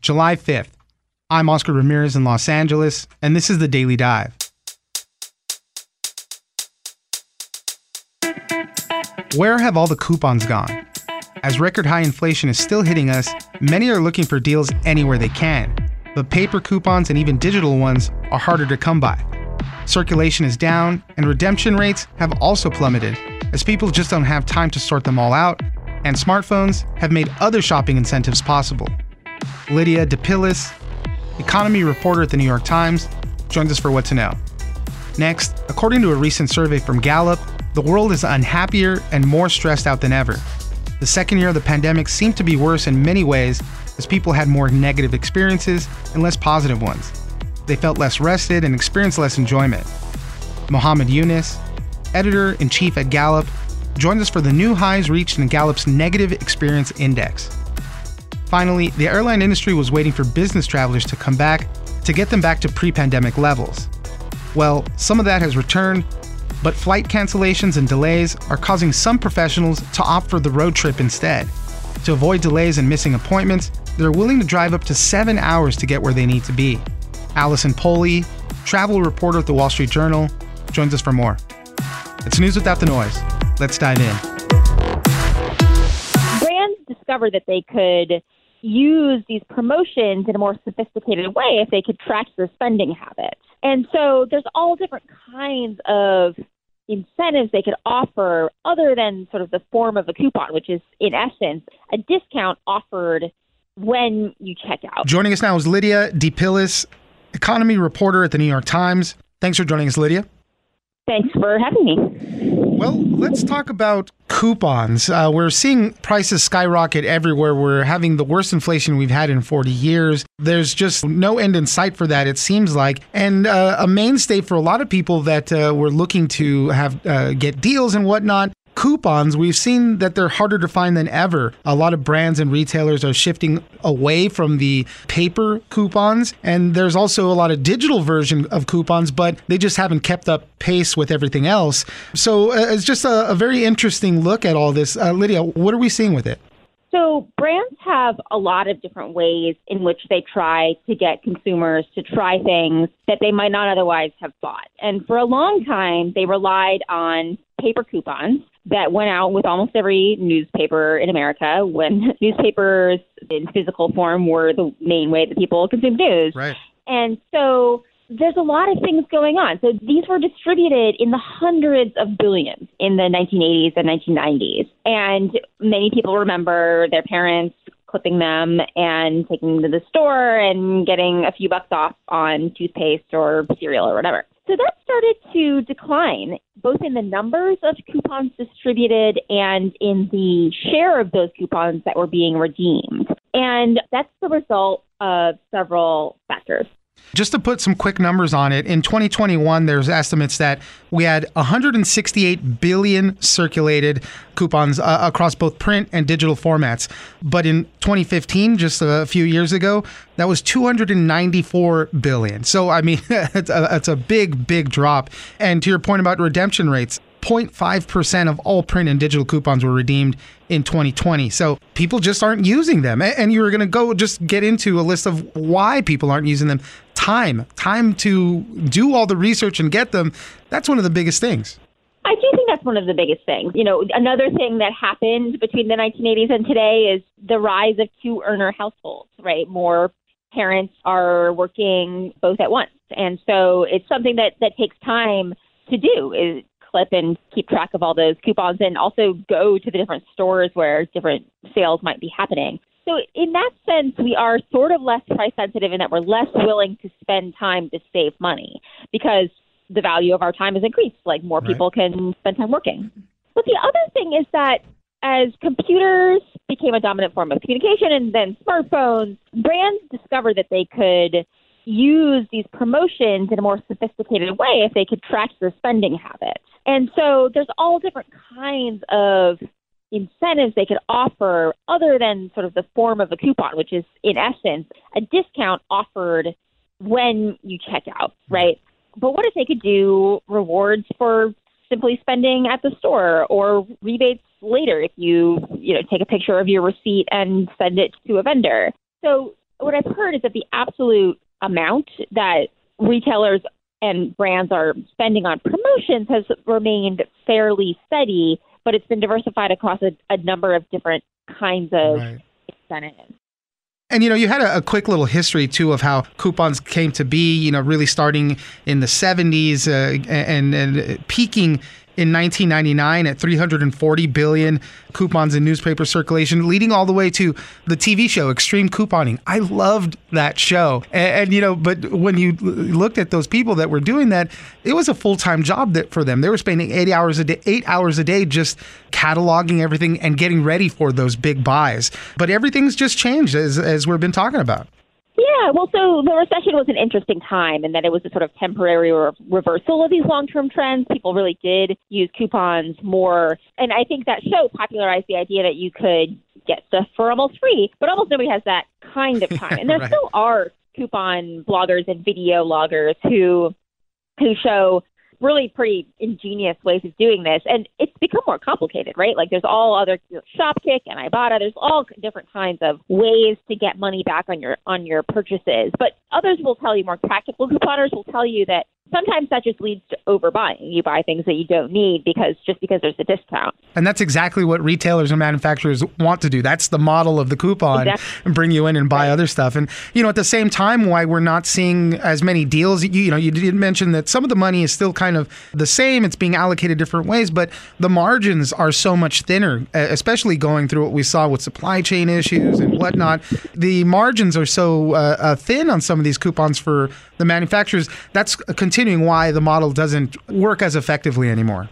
July 5th. I'm Oscar Ramirez in Los Angeles, and this is the Daily Dive. Where have all the coupons gone? As record high inflation is still hitting us, many are looking for deals anywhere they can. But paper coupons and even digital ones are harder to come by. Circulation is down, and redemption rates have also plummeted, as people just don't have time to sort them all out, and smartphones have made other shopping incentives possible. Lydia DePillis, economy reporter at the New York Times, joins us for What to Know. Next, according to a recent survey from Gallup, the world is unhappier and more stressed out than ever. The second year of the pandemic seemed to be worse in many ways as people had more negative experiences and less positive ones. They felt less rested and experienced less enjoyment. Mohamed Younis, editor in chief at Gallup, joins us for the new highs reached in Gallup's Negative Experience Index. Finally, the airline industry was waiting for business travelers to come back to get them back to pre pandemic levels. Well, some of that has returned, but flight cancellations and delays are causing some professionals to opt for the road trip instead. To avoid delays and missing appointments, they're willing to drive up to seven hours to get where they need to be. Allison Pohle, travel reporter at the Wall Street Journal, joins us for more. It's news without the noise. Let's dive in. Brands discovered that they could use these promotions in a more sophisticated way if they could track their spending habits. And so there's all different kinds of incentives they could offer other than sort of the form of a coupon, which is in essence a discount offered when you check out. Joining us now is Lydia DePillis, economy reporter at the New York Times. Thanks for joining us, Lydia. Thanks for having me. Well, let's talk about coupons. Uh, we're seeing prices skyrocket everywhere. We're having the worst inflation we've had in 40 years. There's just no end in sight for that, it seems like. And uh, a mainstay for a lot of people that uh, were looking to have uh, get deals and whatnot coupons, we've seen that they're harder to find than ever. A lot of brands and retailers are shifting away from the paper coupons, and there's also a lot of digital version of coupons, but they just haven't kept up pace with everything else. So uh, it's just a, a, very interesting look at all this. Uh, Lydia, what are we seeing with it? So, brands have a lot of different ways in which they try to get consumers to try things that they might not otherwise have bought. And for a long time, they relied on paper coupons that went out with almost every newspaper in America when newspapers in physical form were the main way that people consumed news. Right. And so there's a lot of things going on. So these were distributed in the hundreds of billions in the 1980s and 1990s. And many people remember their parents clipping them and taking them to the store and getting a few bucks off on toothpaste or cereal or whatever. So that started to decline, both in the numbers of coupons distributed and in the share of those coupons that were being redeemed. And that's the result of several factors. Just to put some quick numbers on it, in 2021, there's estimates that we had 168 billion circulated coupons uh, across both print and digital formats. But in 2015, just a few years ago, that was 294 billion. So, I mean, it's, a, it's a big, big drop. And to your point about redemption rates, 0.5% of all print and digital coupons were redeemed in 2020. So people just aren't using them. And you were going to go just get into a list of why people aren't using them. Time, time to do all the research and get them. That's one of the biggest things. I do think that's one of the biggest things. You know, another thing that happened between the 1980s and today is the rise of two earner households, right? More parents are working both at once. And so it's something that, that takes time to do is clip and keep track of all those coupons and also go to the different stores where different sales might be happening. So in that sense, we are sort of less price sensitive in that we're less willing to spend time to save money because the value of our time has increased. Like more right. people can spend time working. But the other thing is that as computers became a dominant form of communication and then smartphones, brands discovered that they could use these promotions in a more sophisticated way if they could track their spending habits. And so there's all different kinds of incentives they could offer other than sort of the form of a coupon, which is in essence a discount offered when you check out, hmm. right? But what if they could do rewards for simply spending at the store or rebates later if you, you know, take a picture of your receipt and send it to a vendor. So what I've heard is that the absolute amount that retailers and brands are spending on promotions has remained fairly steady, but it's been diversified across a, a number of different kinds of right. incentives. And you know, you had a, a, quick little history too of how coupons came to be. You know, really starting in the '70s uh, and, and peaking in 1999 at 340 billion coupons in newspaper circulation, leading all the way to the TV show Extreme Couponing. I loved that show, and, and you know, but when you looked at those people that were doing that, it was a full time job that for them. They were spending eight hours a day, eight hours a day, just cataloging everything and getting ready for those big buys. But everything's just changed as as we've been talking about. Yeah, well, so the recession was an interesting time, and then it was a sort of temporary re- reversal of these long-term trends. People really did use coupons more, and I think that show popularized the idea that you could get stuff for almost free, but almost nobody has that kind of time. And there right. still are coupon bloggers and video loggers who who show really pretty ingenious ways of doing this. And it's become more complicated, right? Like there's all other you know, Shopkick and Ibotta. There's all different kinds of ways to get money back on your on your purchases. But others will tell you more practical couponers will tell you that sometimes that just leads to overbuying. You buy things that you don't need because just because there's a discount. And that's exactly what retailers and manufacturers want to do. That's the model of the coupon exactly. and bring you in and buy right. other stuff. And you know, at the same time, why we're not seeing as many deals. You, you know, you did mention that some of the money is still kind of the same. It's being allocated different ways, but the margins are so much thinner, especially going through what we saw with supply chain issues and whatnot. The margins are so uh, uh, thin on some of these coupons for the manufacturers. That's continuing why the model doesn't work as effectively anymore.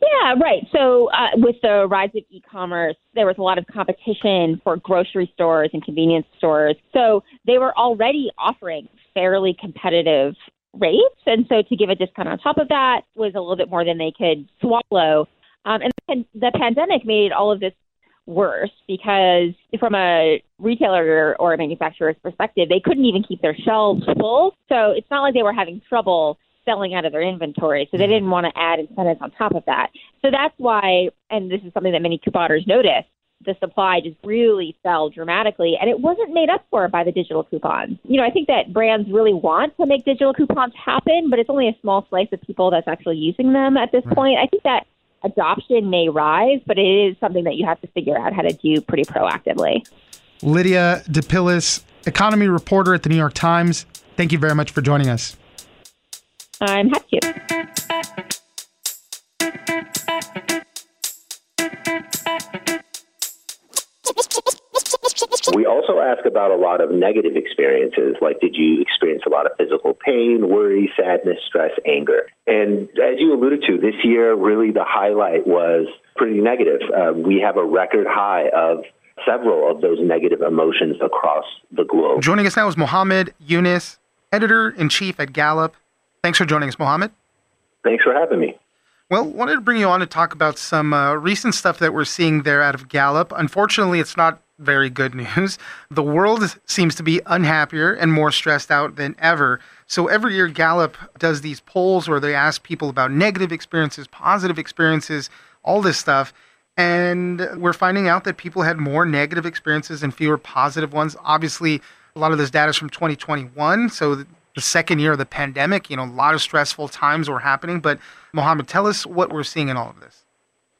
Yeah, right. So, uh, with the rise of e commerce, there was a lot of competition for grocery stores and convenience stores. So, they were already offering fairly competitive rates. And so, to give a discount on top of that was a little bit more than they could swallow. Um, and the pandemic made all of this worse because from a retailer or a manufacturer's perspective, they couldn't even keep their shelves full. So it's not like they were having trouble selling out of their inventory. So they mm-hmm. didn't want to add incentives on top of that. So that's why, and this is something that many couponers noticed, the supply just really fell dramatically and it wasn't made up for by the digital coupons. You know, I think that brands really want to make digital coupons happen, but it's only a small slice of people that's actually using them at this right. point. I think that adoption may rise, but it is something that you have to figure out how to do pretty proactively. Lydia DePillis, economy reporter at the New York Times. Thank you very much for joining us. I'm happy to. We also ask about a lot of negative experiences, like did you experience a lot of physical pain, worry, sadness, stress, anger? And as you alluded to, this year really the highlight was pretty negative. Uh, we have a record high of several of those negative emotions across the globe. Joining us now is Mohamed Younis, editor in chief at Gallup. Thanks for joining us, Mohamed. Thanks for having me. Well, wanted to bring you on to talk about some uh, recent stuff that we're seeing there out of Gallup. Unfortunately, it's not very good news. The world seems to be unhappier and more stressed out than ever. So every year, Gallup does these polls where they ask people about negative experiences, positive experiences, all this stuff. And we're finding out that people had more negative experiences and fewer positive ones. Obviously, a lot of this data is from 2021. So the second year of the pandemic. You know, a lot of stressful times were happening. But Mohamed, tell us what we're seeing in all of this.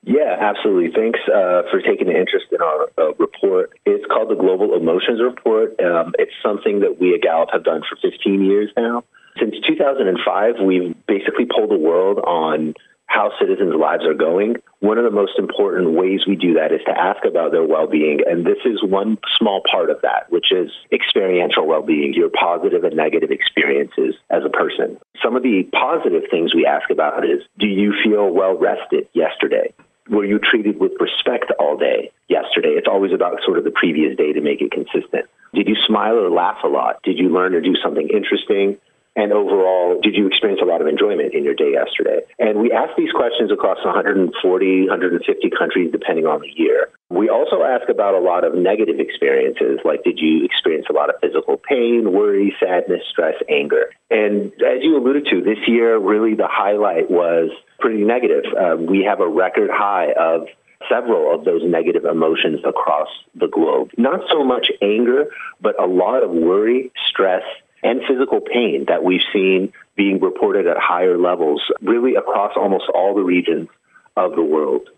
Yeah, absolutely. Thanks uh, for taking an interest in our uh, report. It's called the Global Emotions Report. Um, it's something that we at Gallup have done for 15 years now. Since 2005, we've basically polled the world on how citizens' lives are going. One of the most important ways we do that is to ask about their well-being, and this is one small part of that, which is experiential well-being, your positive and negative experiences as a person. Some of the positive things we ask about is, do you feel well rested yesterday? Were you treated with respect all day yesterday? It's always about sort of the previous day to make it consistent. Did you smile or laugh a lot? Did you learn or do something interesting? And overall, did you experience a lot of enjoyment in your day yesterday? And we ask these questions across 140, 150 countries, depending on the year. We also ask about a lot of negative experiences, like did you experience a lot of physical pain, worry, sadness, stress, anger? And as you alluded to, this year, really the highlight was pretty negative. Um, we have a record high of several of those negative emotions across the globe. Not so much anger, but a lot of worry, stress, and physical pain that we've seen being reported at higher levels, really across almost all the regions of the world.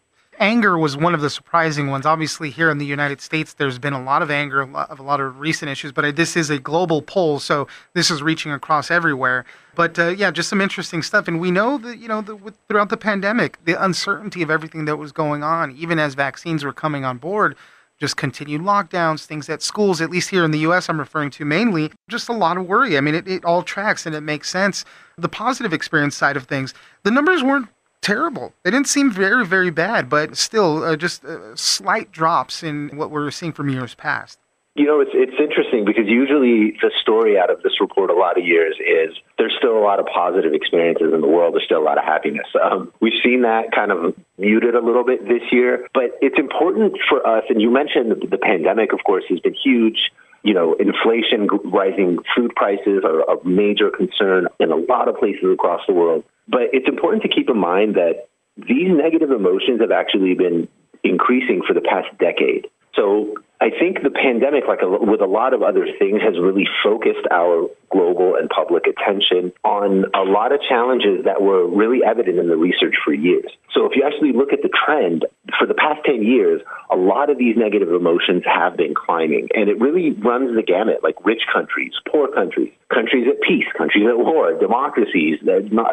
Anger was one of the surprising ones. Obviously, here in the United States, there's been a lot of anger of a lot of recent issues, but this is a global poll, so this is reaching across everywhere. But uh, yeah, just some interesting stuff. And we know that, you know, the, throughout the pandemic, the uncertainty of everything that was going on, even as vaccines were coming on board, just continued lockdowns, things at schools, at least here in the US, I'm referring to mainly, just a lot of worry. I mean, it, it all tracks and it makes sense. The positive experience side of things, the numbers weren't terrible. They didn't seem very, very bad, but still uh, just uh, slight drops in what we're seeing from years past. You know, it's it's interesting because usually the story out of this report a lot of years is there's still a lot of positive experiences in the world. There's still a lot of happiness. Um, we've seen that kind of muted a little bit this year, but it's important for us. And you mentioned the, the pandemic, of course, has been huge. You know, inflation, rising food prices are a major concern in a lot of places across the world. But it's important to keep in mind that these negative emotions have actually been increasing for the past decade. So I think the pandemic, like a, with a lot of other things, has really focused our global and public attention on a lot of challenges that were really evident in the research for years. So if you actually look at the trend for the past 10 years, a lot of these negative emotions have been climbing. And it really runs the gamut, like rich countries, poor countries, countries at peace, countries at war, democracies,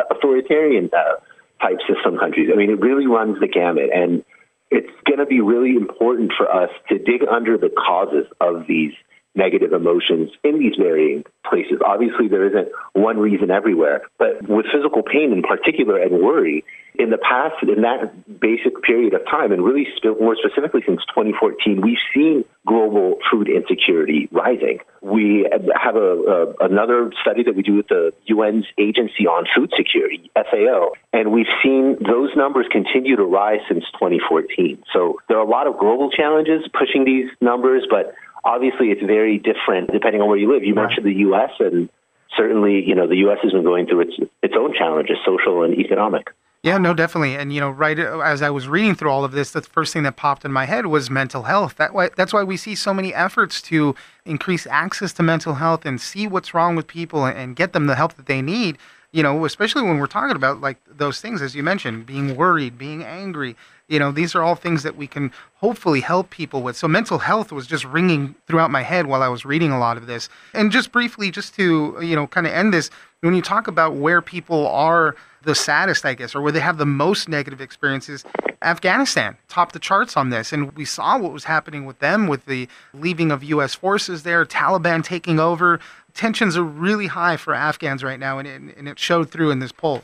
authoritarian uh, type system countries. I mean, it really runs the gamut. And it's going to be really important for us to dig under the causes of these negative emotions in these varying places. Obviously, there isn't one reason everywhere, but with physical pain in particular and worry, in the past, in that basic period of time, and really more specifically since 2014, we've seen global food insecurity rising. We have a, a, another study that we do with the UN's Agency on Food Security, FAO, and we've seen those numbers continue to rise since 2014. So there are a lot of global challenges pushing these numbers, but obviously it's very different depending on where you live. You mentioned the U.S. and certainly, you know, the U.S. has been going through its its own challenges, social and economic. Yeah, no, definitely. And you know, right uh, as I was reading through all of this, the first thing that popped in my head was mental health. That why that's why we see so many efforts to increase access to mental health and see what's wrong with people and get them the help that they need. You know, especially when we're talking about like those things as you mentioned, being worried, being angry. You know, these are all things that we can hopefully help people with. So mental health was just ringing throughout my head while I was reading a lot of this. And just briefly, just to you know, kind of end this, when you talk about where people are the saddest, I guess, or where they have the most negative experiences, Afghanistan topped the charts on this. And we saw what was happening with them with the leaving of U.S. forces there, Taliban taking over. Tensions are really high for Afghans right now, and and it showed through in this poll.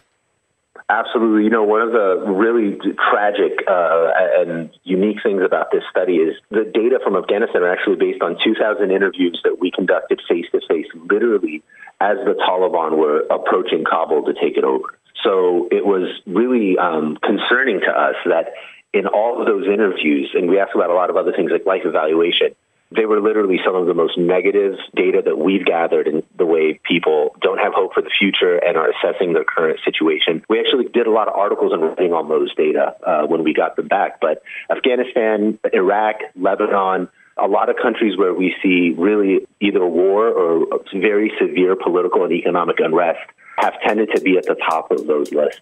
Absolutely. You know, one of the really tragic uh, and unique things about this study is the data from Afghanistan are actually based on 2,000 interviews that we conducted face to face, literally as the Taliban were approaching Kabul to take it over. So it was really um, concerning to us that in all of those interviews, and we asked about a lot of other things like life evaluation, they were literally some of the most negative data that we've gathered in the way people don't have hope for the future and are assessing their current situation. We actually did a lot of articles and writing on those data uh, when we got them back. But Afghanistan, Iraq, Lebanon, a lot of countries where we see really either war or very severe political and economic unrest have tended to be at the top of those lists.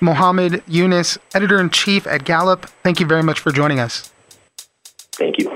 Mohamed Younis, editor in chief at Gallup, thank you very much for joining us. Thank you.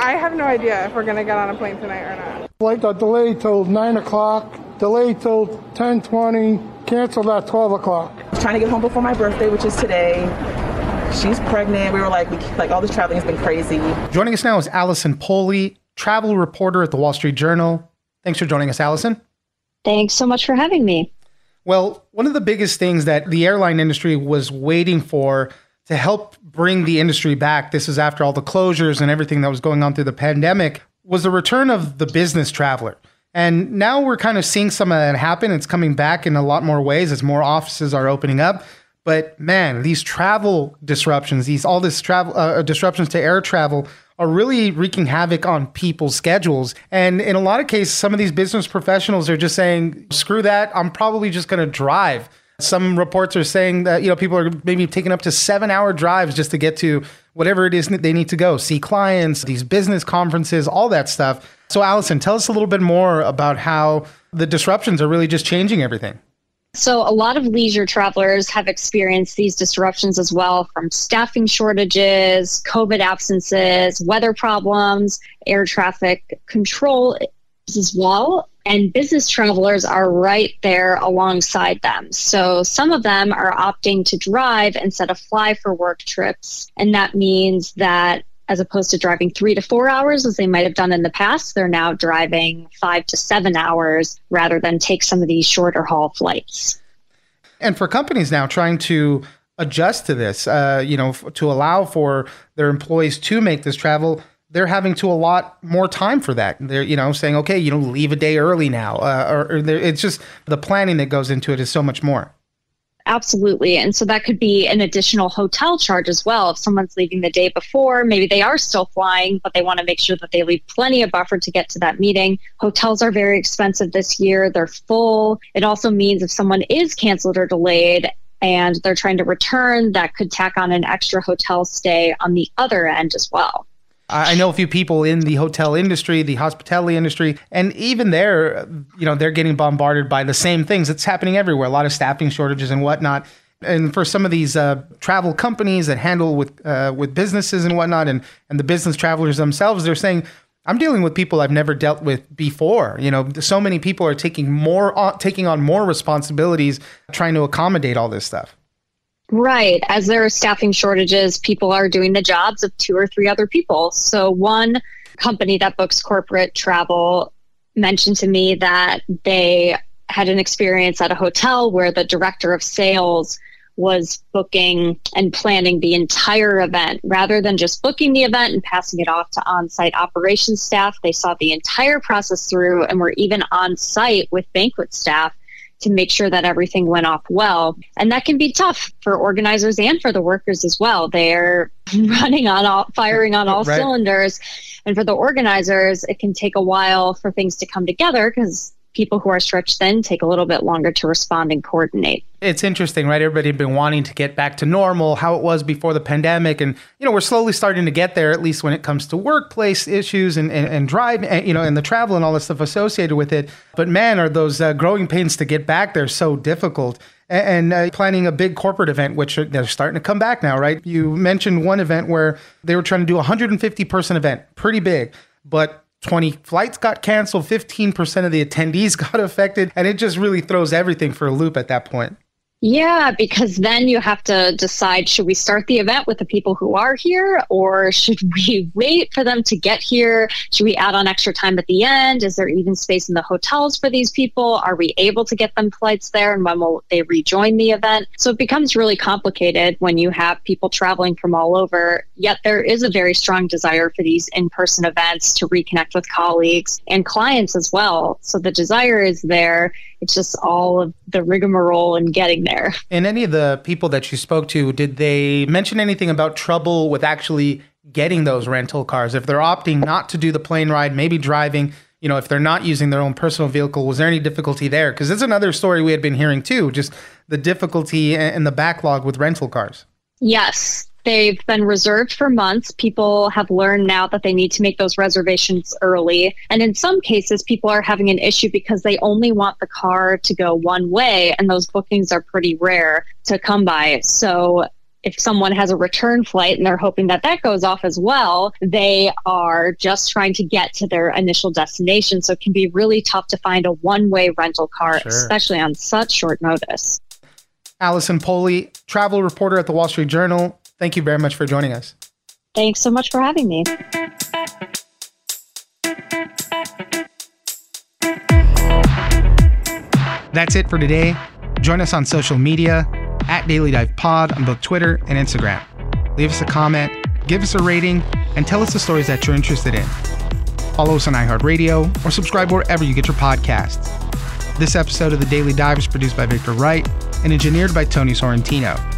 I have no idea if we're going to get on a plane tonight or not. Flight got delayed till 9 o'clock, delayed till 10.20, canceled at 12 o'clock. Trying to get home before my birthday, which is today. She's pregnant. We were like, we, like all this traveling has been crazy. Joining us now is Allison Pohle, travel reporter at the Wall Street Journal. Thanks for joining us, Allison. Thanks so much for having me. Well, one of the biggest things that the airline industry was waiting for to help bring the industry back, this is after all the closures and everything that was going on through the pandemic, was the return of the business traveler. And now we're kind of seeing some of that happen. It's coming back in a lot more ways as more offices are opening up. But man, these travel disruptions, these all this travel uh, disruptions to air travel are really wreaking havoc on people's schedules. And in a lot of cases, some of these business professionals are just saying, screw that, I'm probably just going to drive. Some reports are saying that, you know, people are maybe taking up to seven hour drives just to get to whatever it is that they need to go, see clients, these business conferences, all that stuff. So, Allison, tell us a little bit more about how the disruptions are really just changing everything. So, a lot of leisure travelers have experienced these disruptions as well from staffing shortages, COVID absences, weather problems, air traffic control as well. And business travelers are right there alongside them. So, some of them are opting to drive instead of fly for work trips. And that means that as opposed to driving three to four hours as they might have done in the past, they're now driving five to seven hours rather than take some of these shorter haul flights. And for companies now trying to adjust to this, uh, you know, f- to allow for their employees to make this travel, they're having to allot more time for that. They're, you know, saying, okay, you know, leave a day early now, uh, or, or it's just the planning that goes into it is so much more. Absolutely. And so that could be an additional hotel charge as well. If someone's leaving the day before, maybe they are still flying, but they want to make sure that they leave plenty of buffer to get to that meeting. Hotels are very expensive this year, they're full. It also means if someone is canceled or delayed, and they're trying to return, that could tack on an extra hotel stay on the other end as well. I know a few people in the hotel industry, the hospitality industry, and even there, you know, they're getting bombarded by the same things. It's happening everywhere. A lot of staffing shortages and whatnot. And for some of these uh, travel companies that handle with uh, with businesses and whatnot, and and the business travelers themselves, they're saying, I'm dealing with people I've never dealt with before. You know, so many people are taking more on, taking on more responsibilities, trying to accommodate all this stuff. Right. As there are staffing shortages, people are doing the jobs of two or three other people. So, one company that books corporate travel mentioned to me that they had an experience at a hotel where the director of sales was booking and planning the entire event rather than just booking the event and passing it off to on site operations staff. They saw the entire process through and were even on site with banquet staff to make sure that everything went off well. And that can be tough for organizers and for the workers as well. They're running on all, firing on all right. cylinders. And for the organizers, it can take a while for things to come together because people who are stretched thin take a little bit longer to respond and coordinate. It's interesting, right? Everybody had been wanting to get back to normal, how it was before the pandemic. And, you know, we're slowly starting to get there, at least when it comes to workplace issues and, and, and drive, and, you know, and the travel and all the stuff associated with it. But man, are those uh, growing pains to get back there so difficult and uh, planning a big corporate event, which are, they're starting to come back now, right? You mentioned one event where they were trying to do a 150 person event, pretty big, but 20 flights got canceled, 15% of the attendees got affected, and it just really throws everything for a loop at that point. Yeah, because then you have to decide should we start the event with the people who are here or should we wait for them to get here? Should we add on extra time at the end? Is there even space in the hotels for these people? Are we able to get them flights there and when will they rejoin the event? So it becomes really complicated when you have people traveling from all over. Yet there is a very strong desire for these in person events to reconnect with colleagues and clients as well. So the desire is there. It's just all of the rigmarole and getting there. And any of the people that you spoke to, did they mention anything about trouble with actually getting those rental cars? If they're opting not to do the plane ride, maybe driving, you know, if they're not using their own personal vehicle, was there any difficulty there? Because it's another story we had been hearing too, just the difficulty and the backlog with rental cars. Yes, They've been reserved for months. People have learned now that they need to make those reservations early. And in some cases, people are having an issue because they only want the car to go one way, and those bookings are pretty rare to come by. So if someone has a return flight and they're hoping that that goes off as well, they are just trying to get to their initial destination. So it can be really tough to find a one way rental car, sure. especially on such short notice. Allison Pohle, travel reporter at the Wall Street Journal. Thank you very much for joining us. Thanks so much for having me. That's it for today. Join us on social media at Daily Dive Pod on both Twitter and Instagram. Leave us a comment, give us a rating, and tell us the stories that you're interested in. Follow us on iHeartRadio or subscribe wherever you get your podcasts. This episode of The Daily Dive is produced by Victor Wright and engineered by Tony Sorrentino.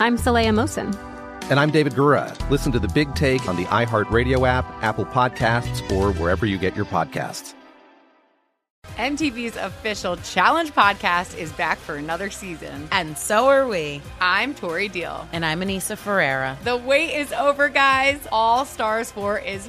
I'm Saleha Mohsin. And I'm David Gura. Listen to the big take on the iHeartRadio app, Apple Podcasts, or wherever you get your podcasts. MTV's official Challenge podcast is back for another season. And so are we. I'm Tori Deal. And I'm Anissa Ferreira. The wait is over, guys. All Stars 4 is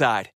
outside.